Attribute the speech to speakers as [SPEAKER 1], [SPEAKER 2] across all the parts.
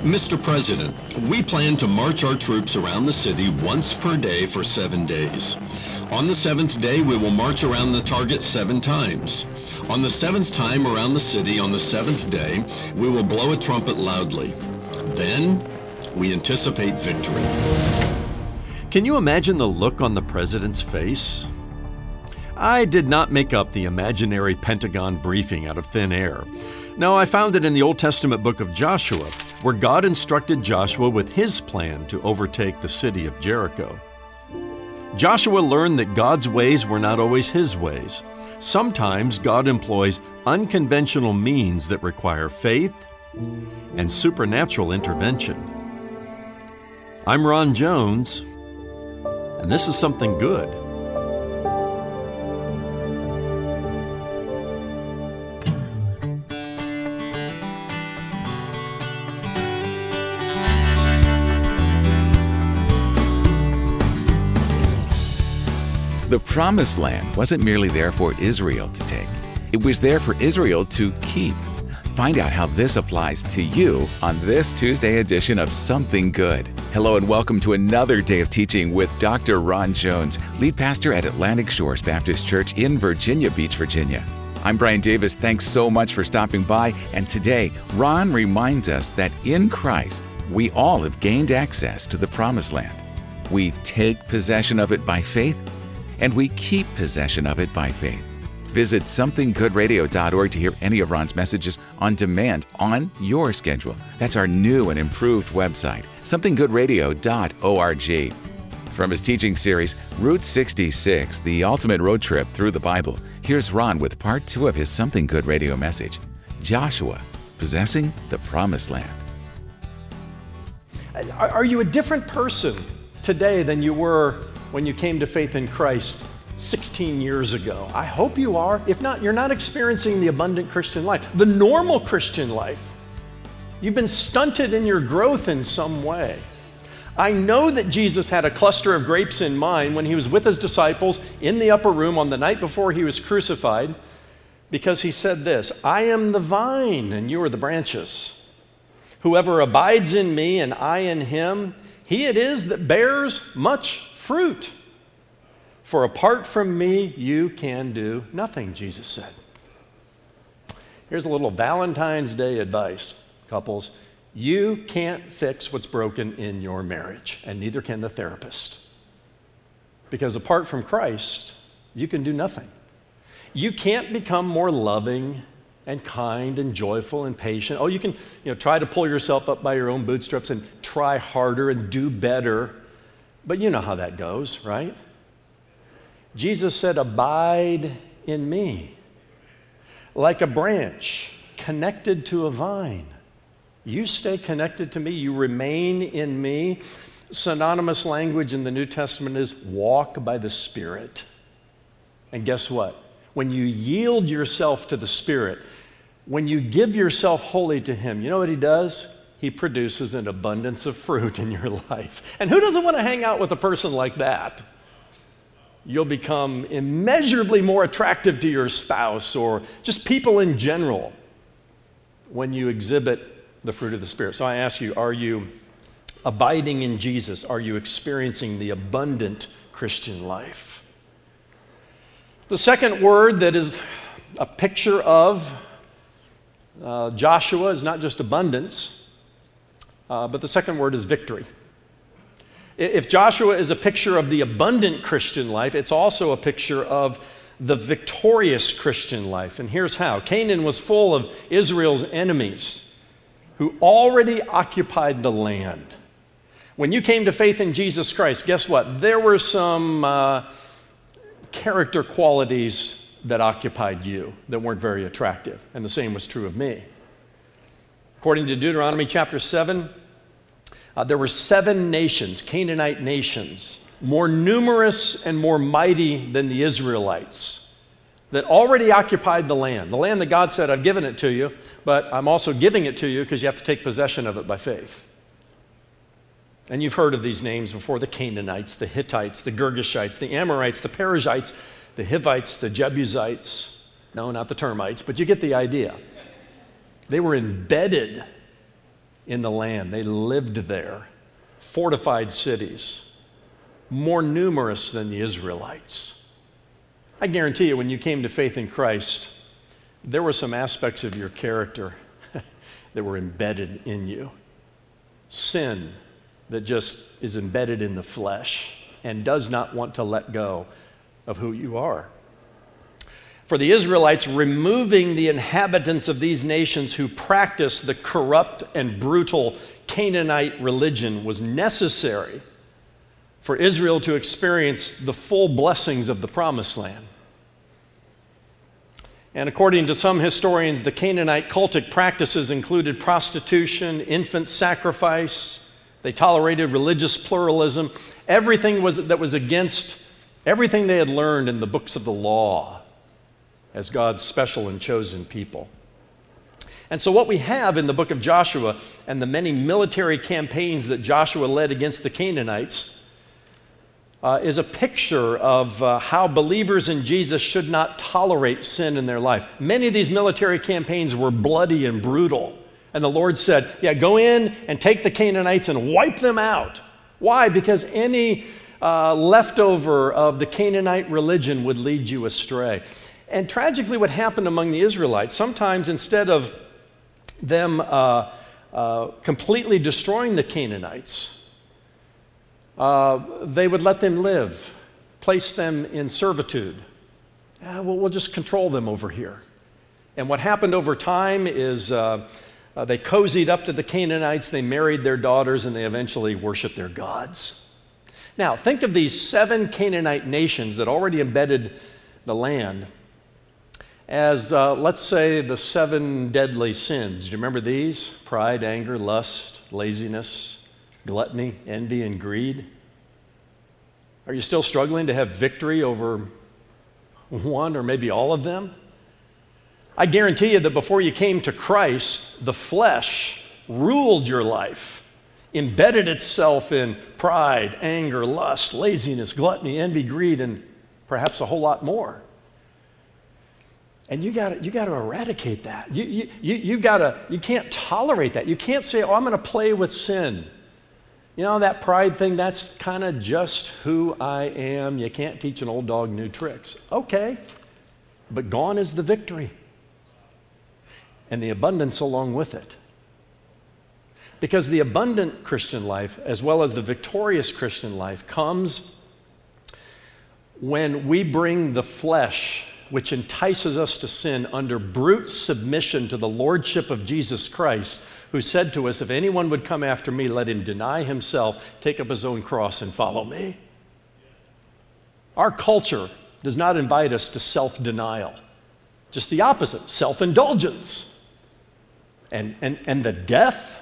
[SPEAKER 1] Mr. President, we plan to march our troops around the city once per day for seven days. On the seventh day, we will march around the target seven times. On the seventh time around the city on the seventh day, we will blow a trumpet loudly. Then, we anticipate victory.
[SPEAKER 2] Can you imagine the look on the president's face? I did not make up the imaginary Pentagon briefing out of thin air. No, I found it in the Old Testament book of Joshua, where God instructed Joshua with his plan to overtake the city of Jericho. Joshua learned that God's ways were not always his ways. Sometimes God employs unconventional means that require faith and supernatural intervention. I'm Ron Jones, and this is something good.
[SPEAKER 3] The Promised Land wasn't merely there for Israel to take, it was there for Israel to keep. Find out how this applies to you on this Tuesday edition of Something Good. Hello and welcome to another day of teaching with Dr. Ron Jones, lead pastor at Atlantic Shores Baptist Church in Virginia Beach, Virginia. I'm Brian Davis. Thanks so much for stopping by. And today, Ron reminds us that in Christ, we all have gained access to the Promised Land. We take possession of it by faith and we keep possession of it by faith. Visit somethinggoodradio.org to hear any of Ron's messages on demand on your schedule. That's our new and improved website, somethinggoodradio.org. From his teaching series, Route 66, the ultimate road trip through the Bible, here's Ron with part two of his Something Good radio message Joshua, possessing the promised land.
[SPEAKER 2] Are you a different person today than you were when you came to faith in Christ 16 years ago. I hope you are. If not, you're not experiencing the abundant Christian life, the normal Christian life. You've been stunted in your growth in some way. I know that Jesus had a cluster of grapes in mind when he was with his disciples in the upper room on the night before he was crucified because he said this I am the vine and you are the branches. Whoever abides in me and I in him, he it is that bears much fruit. For apart from me, you can do nothing, Jesus said. Here's a little Valentine's Day advice, couples. You can't fix what's broken in your marriage, and neither can the therapist. Because apart from Christ, you can do nothing. You can't become more loving and kind and joyful and patient. Oh, you can you know, try to pull yourself up by your own bootstraps and try harder and do better but you know how that goes, right? Jesus said, Abide in me, like a branch connected to a vine. You stay connected to me, you remain in me. Synonymous language in the New Testament is walk by the Spirit. And guess what? When you yield yourself to the Spirit, when you give yourself wholly to Him, you know what He does? He produces an abundance of fruit in your life. And who doesn't want to hang out with a person like that? You'll become immeasurably more attractive to your spouse or just people in general when you exhibit the fruit of the Spirit. So I ask you, are you abiding in Jesus? Are you experiencing the abundant Christian life? The second word that is a picture of uh, Joshua is not just abundance, uh, but the second word is victory. If Joshua is a picture of the abundant Christian life, it's also a picture of the victorious Christian life. And here's how Canaan was full of Israel's enemies who already occupied the land. When you came to faith in Jesus Christ, guess what? There were some uh, character qualities that occupied you that weren't very attractive. And the same was true of me. According to Deuteronomy chapter 7, uh, there were seven nations, Canaanite nations, more numerous and more mighty than the Israelites, that already occupied the land. The land that God said, I've given it to you, but I'm also giving it to you because you have to take possession of it by faith. And you've heard of these names before the Canaanites, the Hittites, the Girgashites, the Amorites, the Perizzites, the Hivites, the Jebusites. No, not the termites, but you get the idea. They were embedded in the land. They lived there, fortified cities, more numerous than the Israelites. I guarantee you, when you came to faith in Christ, there were some aspects of your character that were embedded in you. Sin that just is embedded in the flesh and does not want to let go of who you are. For the Israelites, removing the inhabitants of these nations who practiced the corrupt and brutal Canaanite religion was necessary for Israel to experience the full blessings of the promised land. And according to some historians, the Canaanite cultic practices included prostitution, infant sacrifice, they tolerated religious pluralism, everything was, that was against everything they had learned in the books of the law as God's special and chosen people. And so, what we have in the book of Joshua and the many military campaigns that Joshua led against the Canaanites uh, is a picture of uh, how believers in Jesus should not tolerate sin in their life. Many of these military campaigns were bloody and brutal. And the Lord said, Yeah, go in and take the Canaanites and wipe them out. Why? Because any uh, leftover of the Canaanite religion would lead you astray. And tragically, what happened among the Israelites, sometimes instead of them uh, uh, completely destroying the Canaanites, uh, they would let them live, place them in servitude. well, we'll just control them over here. And what happened over time is uh, uh, they cozied up to the Canaanites, they married their daughters, and they eventually worshiped their gods. Now, think of these seven Canaanite nations that already embedded the land as, uh, let's say, the seven deadly sins. Do you remember these? Pride, anger, lust, laziness, gluttony, envy, and greed. Are you still struggling to have victory over one or maybe all of them? I guarantee you that before you came to Christ, the flesh ruled your life, embedded itself in pride, anger, lust, laziness, gluttony, envy, greed, and perhaps a whole lot more. And you got you to eradicate that. You, you, you, you've got to, you can't tolerate that. You can't say, oh, I'm going to play with sin. You know, that pride thing, that's kind of just who I am. You can't teach an old dog new tricks. Okay, but gone is the victory and the abundance along with it. Because the abundant Christian life, as well as the victorious Christian life, comes when we bring the flesh, which entices us to sin, under brute submission to the lordship of Jesus Christ, who said to us, If anyone would come after me, let him deny himself, take up his own cross, and follow me. Our culture does not invite us to self denial, just the opposite self indulgence and, and, and the death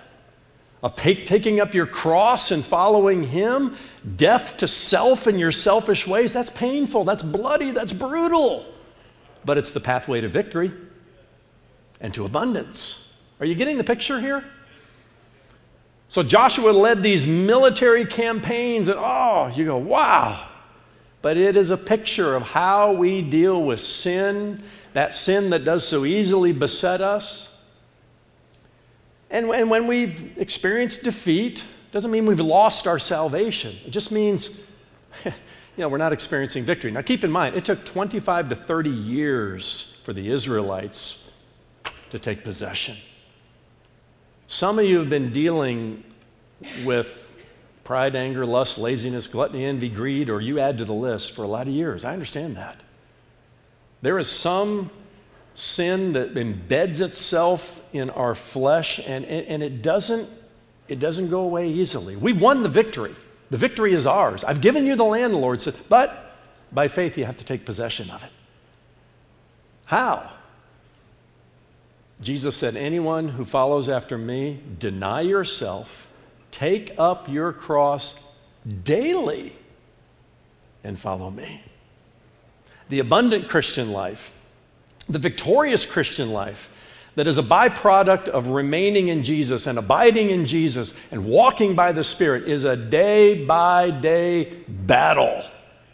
[SPEAKER 2] of taking up your cross and following Him, death to self and your selfish ways, that's painful, that's bloody, that's brutal. But it's the pathway to victory and to abundance. Are you getting the picture here? So Joshua led these military campaigns, and oh, you go, wow. But it is a picture of how we deal with sin, that sin that does so easily beset us and, when we've experienced defeat, doesn't mean we've lost our salvation. It just means, you know, we're not experiencing victory. Now, keep in mind, it took 25 to 30 years for the Israelites to take possession. Some of you have been dealing with pride, anger, lust, laziness, gluttony, envy, greed, or you add to the list for a lot of years. I understand that. There is some sin that embeds itself in our flesh, and, and it, doesn't, it doesn't go away easily. We've won the victory. The victory is ours. I've given you the land, the Lord said, but by faith you have to take possession of it. How? Jesus said, Anyone who follows after me, deny yourself, take up your cross daily, and follow me. The abundant Christian life the victorious Christian life that is a byproduct of remaining in Jesus and abiding in Jesus and walking by the Spirit is a day by day battle.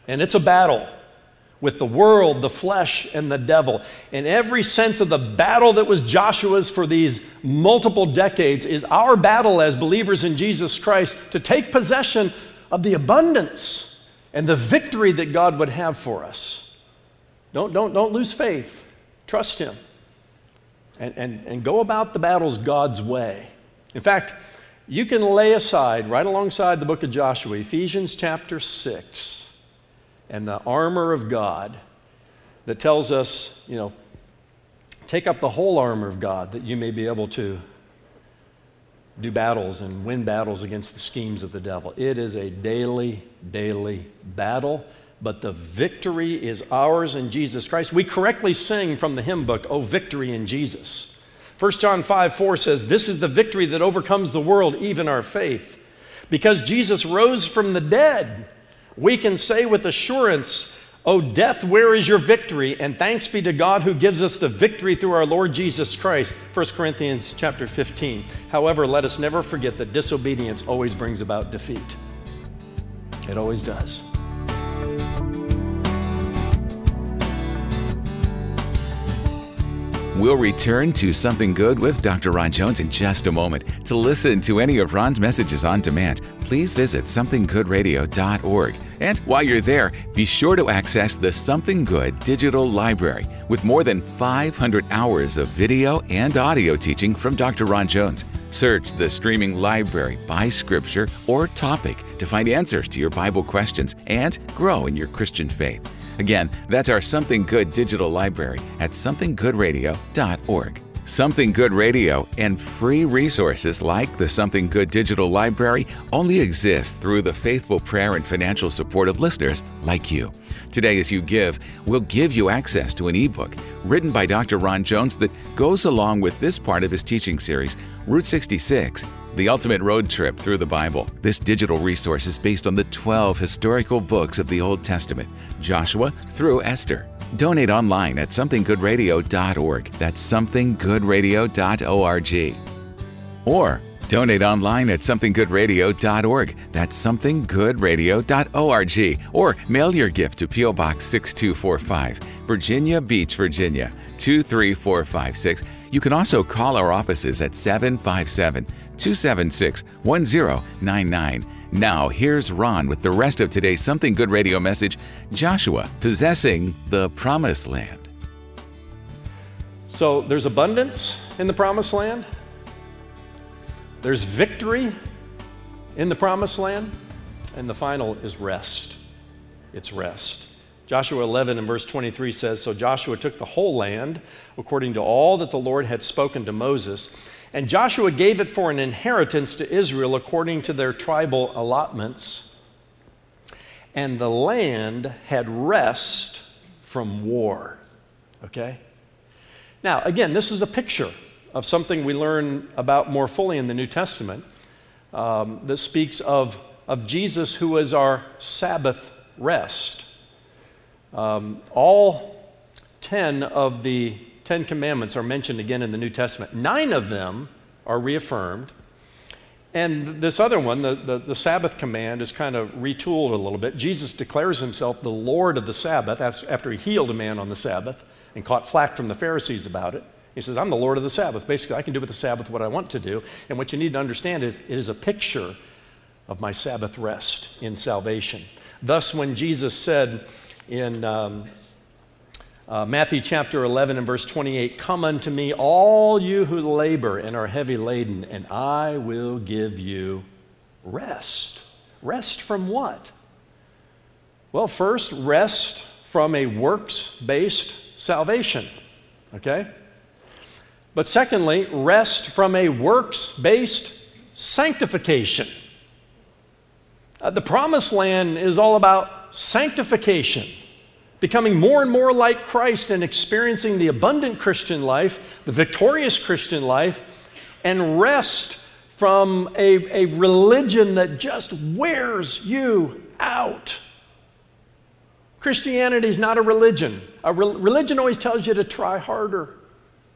[SPEAKER 2] And it's a battle. with the world, the flesh, and the devil. In every sense of the battle that was Joshua's for these multiple decades is our battle as believers in Jesus Christ to take possession of the abundance and the victory that God would have for us. Don't, don't, don't lose faith. Trust Him. And, and, and go about the battles God's way. In fact, you can lay aside, right alongside the book of Joshua, Ephesians chapter 6 and the armor of God that tells us, you know, take up the whole armor of God that you may be able to do battles and win battles against the schemes of the devil. It is a daily, daily battle, but the victory is ours in Jesus Christ. We correctly sing from the hymn book, Oh, victory in Jesus. 1 John 5 4 says, This is the victory that overcomes the world, even our faith. Because Jesus rose from the dead, we can say with assurance, O death, where is your victory? And thanks be to God who gives us the victory through our Lord Jesus Christ. 1 Corinthians chapter 15. However, let us never forget that disobedience always brings about defeat. It always does.
[SPEAKER 3] We'll return to Something Good with Dr. Ron Jones in just a moment. To listen to any of Ron's messages on demand, please visit somethinggoodradio.org. And while you're there, be sure to access the Something Good digital library with more than 500 hours of video and audio teaching from Dr. Ron Jones. Search the streaming library by scripture or topic to find answers to your Bible questions and grow in your Christian faith. Again, that's our Something Good digital library at somethinggoodradio.org. Something Good Radio and free resources like the Something Good Digital Library only exist through the faithful prayer and financial support of listeners like you. Today, as you give, we'll give you access to an ebook written by Dr. Ron Jones that goes along with this part of his teaching series, Route 66 The Ultimate Road Trip Through the Bible. This digital resource is based on the 12 historical books of the Old Testament, Joshua through Esther. Donate online at somethinggoodradio.org. That's somethinggoodradio.org. Or donate online at somethinggoodradio.org. That's somethinggoodradio.org. Or mail your gift to P.O. Box 6245, Virginia Beach, Virginia 23456. You can also call our offices at 757 276 1099. Now, here's Ron with the rest of today's Something Good radio message Joshua possessing the promised land.
[SPEAKER 2] So, there's abundance in the promised land, there's victory in the promised land, and the final is rest. It's rest. Joshua 11 and verse 23 says So Joshua took the whole land according to all that the Lord had spoken to Moses and Joshua gave it for an inheritance to Israel according to their tribal allotments. And the land had rest from war. Okay? Now, again, this is a picture of something we learn about more fully in the New Testament um, that speaks of, of Jesus, who is our Sabbath rest. Um, all 10 of the Ten Commandments are mentioned again in the New Testament. Nine of them are reaffirmed. And this other one, the, the, the, Sabbath command, is kind of retooled a little bit. Jesus declares himself the Lord of the Sabbath after he healed a man on the Sabbath and caught flack from the Pharisees about it. He says, I'm the Lord of the Sabbath. Basically, I can do with the Sabbath what I want to do. And what you need to understand is it is a picture of my Sabbath rest in salvation. Thus, when Jesus said in um, uh, Matthew chapter 11 and verse 28 Come unto me, all you who labor and are heavy laden, and I will give you rest. Rest from what? Well, first, rest from a works based salvation. Okay? But secondly, rest from a works based sanctification. Uh, the promised land is all about sanctification becoming more and more like Christ and experiencing the abundant Christian life, the victorious Christian life, and rest from a, a religion that just wears you out. Christianity is not a religion. A re- religion always tells you to try harder.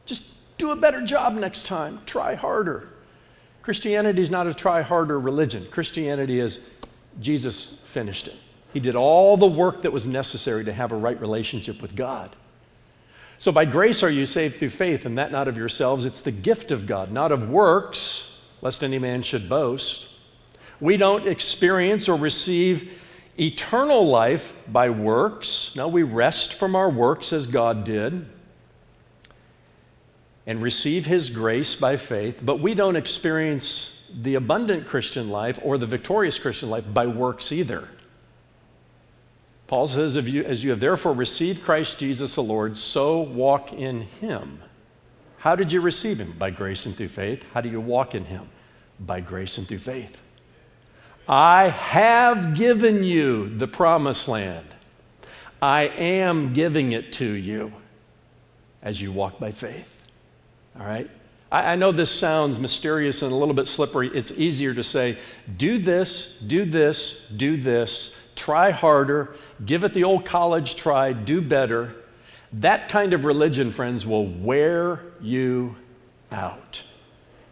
[SPEAKER 2] Just do a better job next time. Try harder. Christianity is not a try harder religion. Christianity is Jesus finished it. He did all the work that was necessary to have a right relationship with God. So by grace are you saved through faith, and that not of yourselves. It's the gift of God, not of works, lest any man should boast. We don't experience or receive eternal life by works. No, we rest from our works as God did and receive His grace by faith, but we don't experience the abundant Christian life or the victorious Christian life by works either. Paul says, As you have therefore received Christ Jesus the Lord, so walk in him. How did you receive him? By grace and through faith. How do you walk in him? By grace and through faith. I have given you the promised land. I am giving it to you as you walk by faith. All right? I, I, know this sounds mysterious and a little bit slippery. It's easier to say, do this, do this, do this, try harder, give it the old college try, do better. That kind of religion, friends, will wear you out.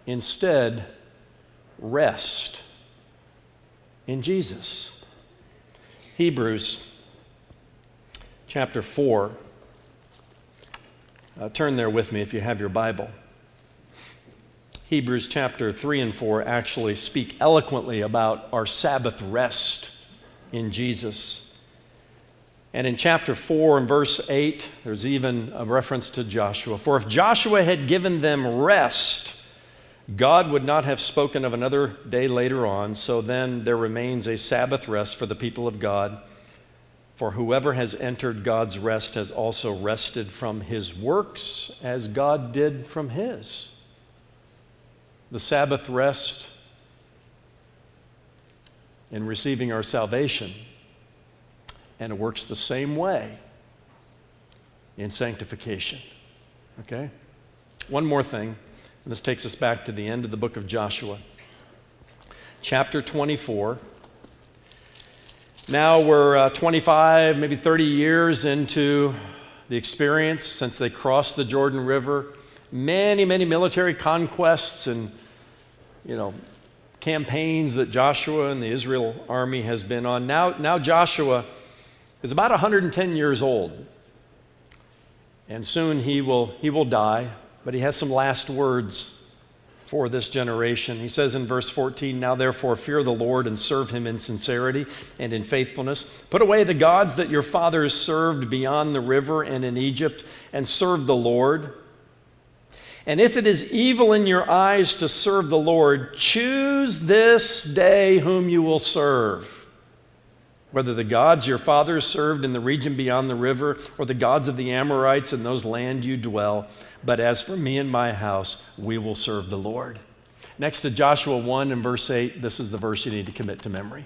[SPEAKER 2] Instead, rest in Jesus. Hebrews chapter 4. Uh, turn there with me if you have your Bible. Hebrews chapter 3 and 4 actually speak eloquently about our Sabbath rest in Jesus. And in chapter 4 and verse 8, there's even a reference to Joshua. For if Joshua had given them rest, God would not have spoken of another day later on, so then there remains a Sabbath rest for the people of God. For whoever has entered God's rest has also rested from his works as God did from his. The Sabbath rest in receiving our salvation. And it works the same way in sanctification. Okay? One more thing, and this takes us back to the end of the book of Joshua. Chapter 24. Now we're uh, 25, maybe 30 years into the experience since they crossed the Jordan River. Many, many military conquests and, you know, campaigns that Joshua and the Israel army has been on. Now, now Joshua is about 110 years old. And soon he will, he will die, but he has some last words for this generation. He says in verse 14, Now therefore fear the Lord and serve him in sincerity and in faithfulness. Put away the gods that your fathers served beyond the river and in Egypt, and serve the Lord. And if it is evil in your eyes to serve the Lord, choose this day whom you will serve. Whether the gods your fathers served in the region beyond the river, or the gods of the Amorites in those land you dwell. But as for me and my house, we will serve the Lord. Next to Joshua 1 and verse 8, this is the verse you need to commit to memory.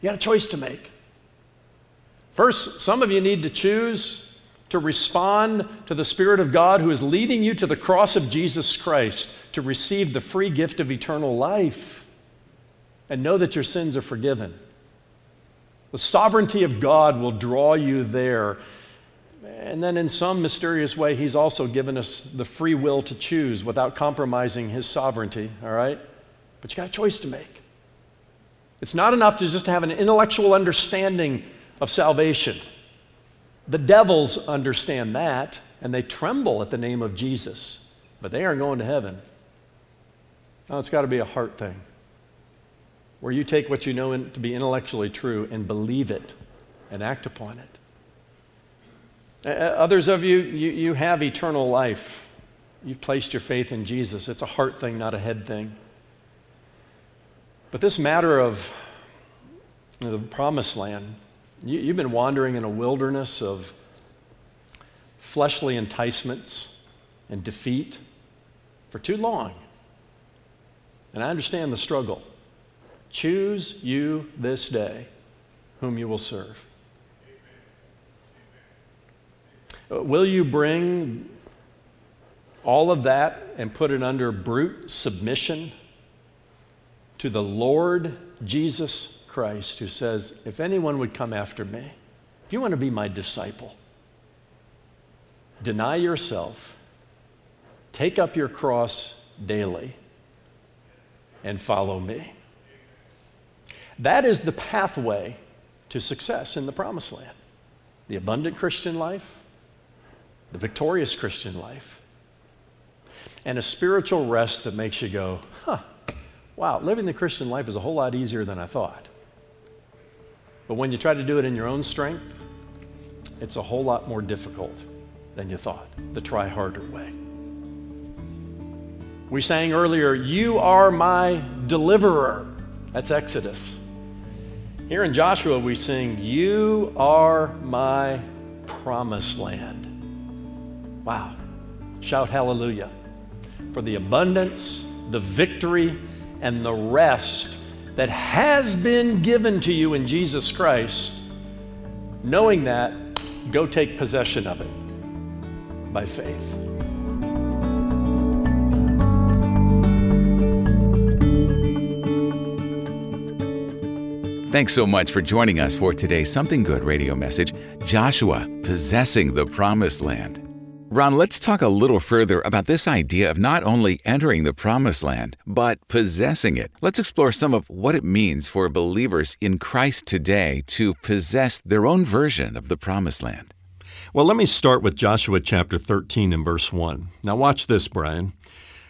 [SPEAKER 2] You got a choice to make. First, some of you need to choose to respond to the Spirit of God who is leading you to the cross of Jesus Christ to receive the free gift of eternal life and know that your sins are forgiven. The sovereignty of God will draw you there. And then, in some mysterious way, He's also given us the free will to choose without compromising His sovereignty, all right? But you got a choice to make. It's not enough to just have an intellectual understanding of salvation. The devils understand that, and they tremble at the name of Jesus, but they aren't going to heaven. No, it's got to be a heart thing where you take what you know to be intellectually true and believe it and act upon it. Others of you, you, you have eternal life. You've placed your faith in Jesus. It's a heart thing, not a head thing. But this matter of the promised land, you, have been wandering in a wilderness of fleshly enticements and defeat for too long. And I understand the struggle. Choose you this day whom you will serve. Uh, will you bring all of that and put it under brute submission to the Lord Jesus Christ, who says, If anyone would come after me, if you want to be my disciple, deny yourself, take up your cross daily, and follow me. That is the pathway to success in the promised land the abundant Christian life, the victorious Christian life, and a spiritual rest that makes you go, huh, wow, living the Christian life is a whole lot easier than I thought. But when you try to do it in your own strength, it's a whole lot more difficult than you thought, the try harder way. We sang earlier, You are my deliverer. That's Exodus. Here in Joshua, we sing, You are my promised land. Wow. Shout hallelujah for the abundance, the victory, and the rest that has been given to you in Jesus Christ. Knowing that, go take possession of it by faith.
[SPEAKER 3] Thanks so much for joining us for today's Something Good radio message Joshua Possessing the Promised Land. Ron, let's talk a little further about this idea of not only entering the Promised Land, but possessing it. Let's explore some of what it means for believers in Christ today to possess their own version of the Promised Land.
[SPEAKER 2] Well, let me start with Joshua chapter 13 and verse 1. Now, watch this, Brian.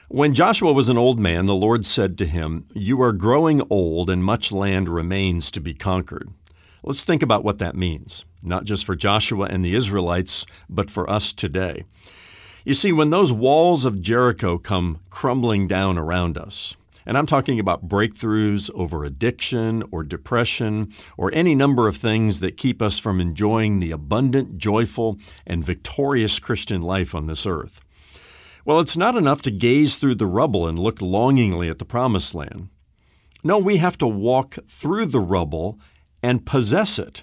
[SPEAKER 2] When Joshua was an old man, the Lord said to him, You are growing old, and much land remains to be conquered. Let's think about what that means, not just for Joshua and the Israelites, but for us today. You see, when those walls of Jericho come crumbling down around us, and I'm talking about breakthroughs over addiction or depression or any number of things that keep us from enjoying the abundant, joyful, and victorious Christian life on this earth. Well, it's not enough to gaze through the rubble and look longingly at the promised land. No, we have to walk through the rubble and possess it.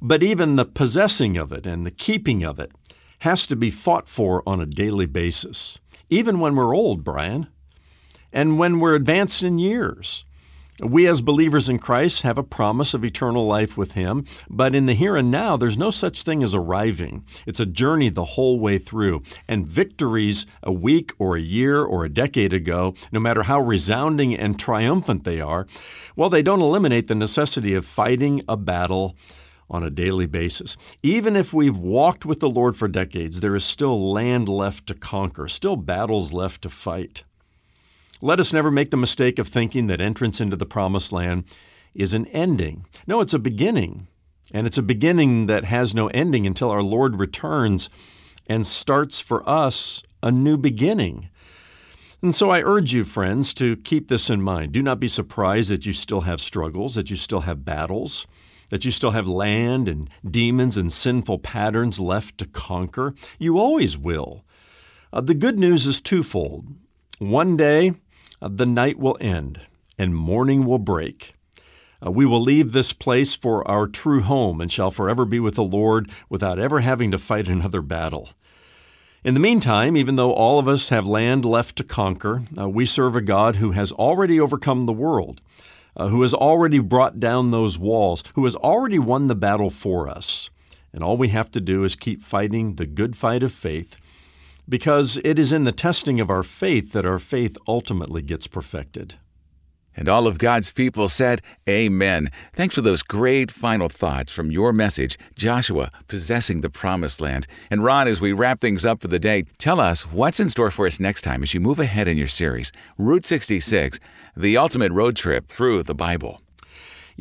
[SPEAKER 2] But even the possessing of it and the keeping of it has to be fought for on a daily basis, even when we're old, Brian, and when we're advanced in years. We, as believers in Christ, have a promise of eternal life with Him, but in the here and now, there's no such thing as arriving. It's a journey the whole way through. And victories a week or a year or a decade ago, no matter how resounding and triumphant they are, well, they don't eliminate the necessity of fighting a battle on a daily basis. Even if we've walked with the Lord for decades, there is still land left to conquer, still battles left to fight. Let us never make the mistake of thinking that entrance into the promised land is an ending. No, it's a beginning. And it's a beginning that has no ending until our Lord returns and starts for us a new beginning. And so I urge you, friends, to keep this in mind. Do not be surprised that you still have struggles, that you still have battles, that you still have land and demons and sinful patterns left to conquer. You always will. Uh, the good news is twofold. One day, uh, the night will end and morning will break. Uh, we will leave this place for our true home and shall forever be with the Lord without ever having to fight another battle. In the meantime, even though all of us have land left to conquer, uh, we serve a God who has already overcome the world, uh, who has already brought down those walls, who has already won the battle for us. And all we have to do is keep fighting the good fight of faith because it is in the testing of our faith that our faith ultimately gets perfected.
[SPEAKER 3] And all of God's people said, Amen. Thanks for those great final thoughts from your message, Joshua, possessing the promised land. And Ron, as we wrap things up for the day, tell us what's in store for us next time as you move ahead in your series, Route 66, the ultimate road trip through the Bible.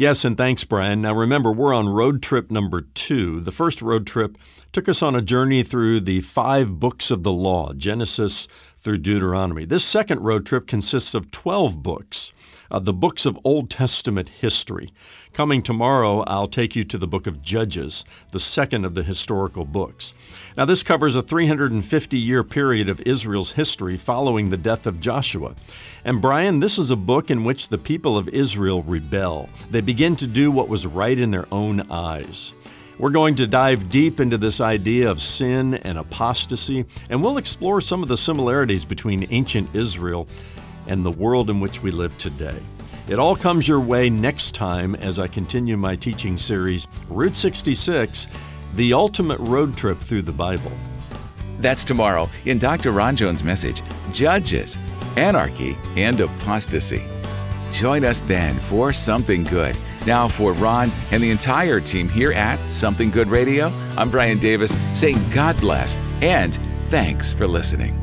[SPEAKER 2] Yes, and thanks, Brian. Now remember, we're on road trip number two. The first road trip took us on a journey through the five books of the law, Genesis through Deuteronomy. This second road trip consists of 12 books, uh, the books of Old Testament history. Coming tomorrow, I'll take you to the book of Judges, the second of the historical books. Now, this covers a 350 year period of Israel's history following the death of Joshua. And Brian, this is a book in which the people of Israel rebel. They begin to do what was right in their own eyes. We're going to dive deep into this idea of sin and apostasy, and we'll explore some of the similarities between ancient Israel and the world in which we live today. It all comes your way next time as I continue my teaching series, Route 66 The Ultimate Road Trip Through the Bible.
[SPEAKER 3] That's tomorrow in Dr. Ron Jones' message Judges, Anarchy, and Apostasy. Join us then for something good Now, for Ron and the entire team here at Something Good Radio, I'm Brian Davis saying God bless and thanks for listening.